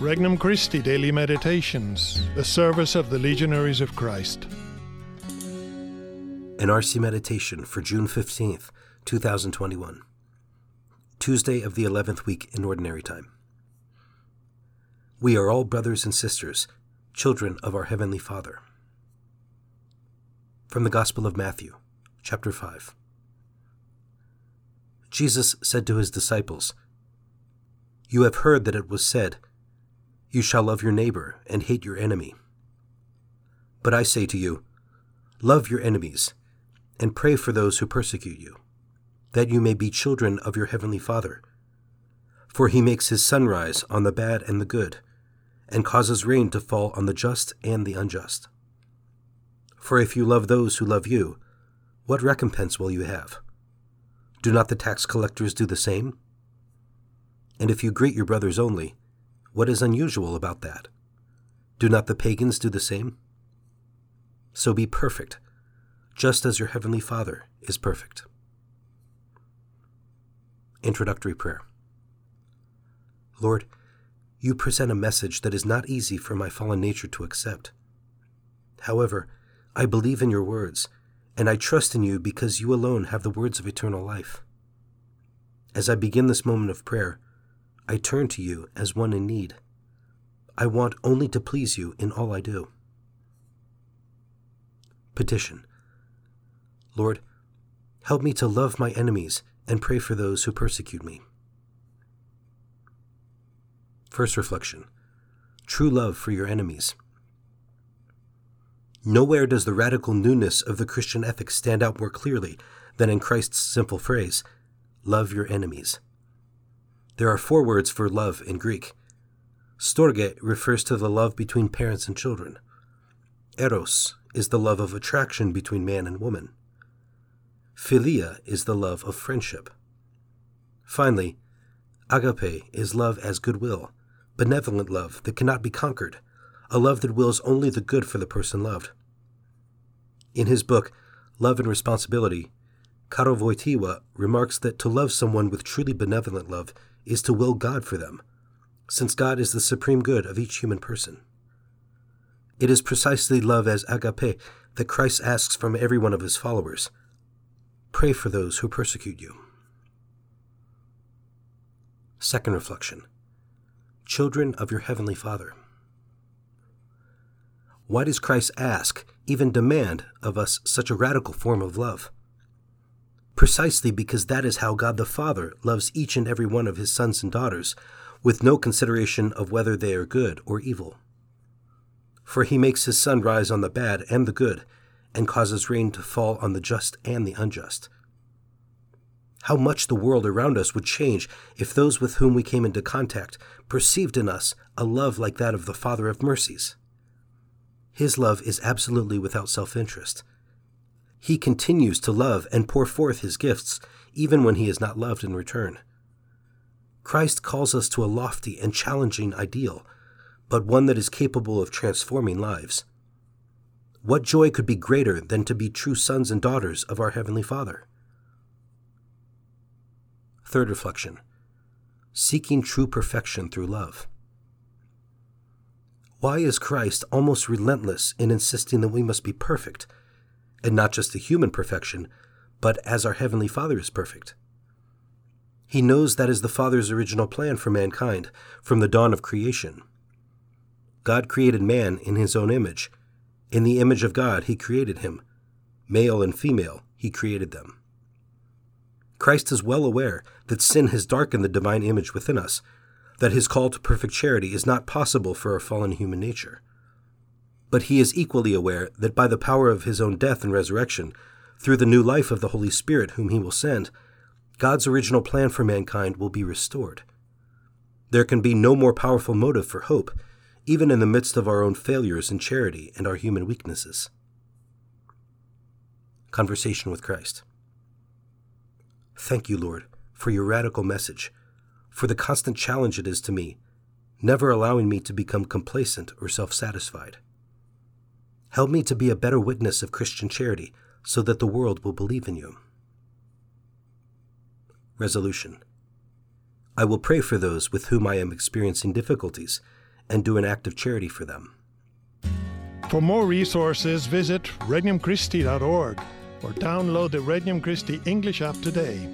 Regnum Christi Daily Meditations, the service of the Legionaries of Christ. An RC Meditation for June 15th, 2021. Tuesday of the 11th week in Ordinary Time. We are all brothers and sisters, children of our Heavenly Father. From the Gospel of Matthew, chapter 5. Jesus said to his disciples, You have heard that it was said, you shall love your neighbor and hate your enemy. But I say to you, love your enemies and pray for those who persecute you, that you may be children of your heavenly Father. For he makes his sun rise on the bad and the good, and causes rain to fall on the just and the unjust. For if you love those who love you, what recompense will you have? Do not the tax collectors do the same? And if you greet your brothers only, what is unusual about that? Do not the pagans do the same? So be perfect, just as your heavenly Father is perfect. Introductory Prayer Lord, you present a message that is not easy for my fallen nature to accept. However, I believe in your words, and I trust in you because you alone have the words of eternal life. As I begin this moment of prayer, I turn to you as one in need. I want only to please you in all I do. Petition Lord, help me to love my enemies and pray for those who persecute me. First reflection True love for your enemies. Nowhere does the radical newness of the Christian ethic stand out more clearly than in Christ's simple phrase, Love your enemies. There are four words for love in Greek. Storge refers to the love between parents and children. Eros is the love of attraction between man and woman. Philia is the love of friendship. Finally, agape is love as goodwill, benevolent love that cannot be conquered, a love that wills only the good for the person loved. In his book, Love and Responsibility, Karol Wojtyła remarks that to love someone with truly benevolent love is to will God for them, since God is the supreme good of each human person. It is precisely love as agape that Christ asks from every one of his followers Pray for those who persecute you. Second reflection Children of your Heavenly Father. Why does Christ ask, even demand, of us such a radical form of love? Precisely because that is how God the Father loves each and every one of his sons and daughters, with no consideration of whether they are good or evil. For he makes his sun rise on the bad and the good, and causes rain to fall on the just and the unjust. How much the world around us would change if those with whom we came into contact perceived in us a love like that of the Father of mercies. His love is absolutely without self interest he continues to love and pour forth his gifts, even when he is not loved in return. Christ calls us to a lofty and challenging ideal, but one that is capable of transforming lives. What joy could be greater than to be true sons and daughters of our Heavenly Father? Third reflection Seeking true perfection through love. Why is Christ almost relentless in insisting that we must be perfect and not just the human perfection, but as our Heavenly Father is perfect. He knows that is the Father's original plan for mankind from the dawn of creation. God created man in his own image. In the image of God, he created him. Male and female, he created them. Christ is well aware that sin has darkened the divine image within us, that his call to perfect charity is not possible for our fallen human nature. But he is equally aware that by the power of his own death and resurrection, through the new life of the Holy Spirit whom he will send, God's original plan for mankind will be restored. There can be no more powerful motive for hope, even in the midst of our own failures in charity and our human weaknesses. Conversation with Christ. Thank you, Lord, for your radical message, for the constant challenge it is to me, never allowing me to become complacent or self satisfied. Help me to be a better witness of Christian charity so that the world will believe in you. Resolution I will pray for those with whom I am experiencing difficulties and do an act of charity for them. For more resources, visit regnumchristi.org or download the Regnum Christi English app today.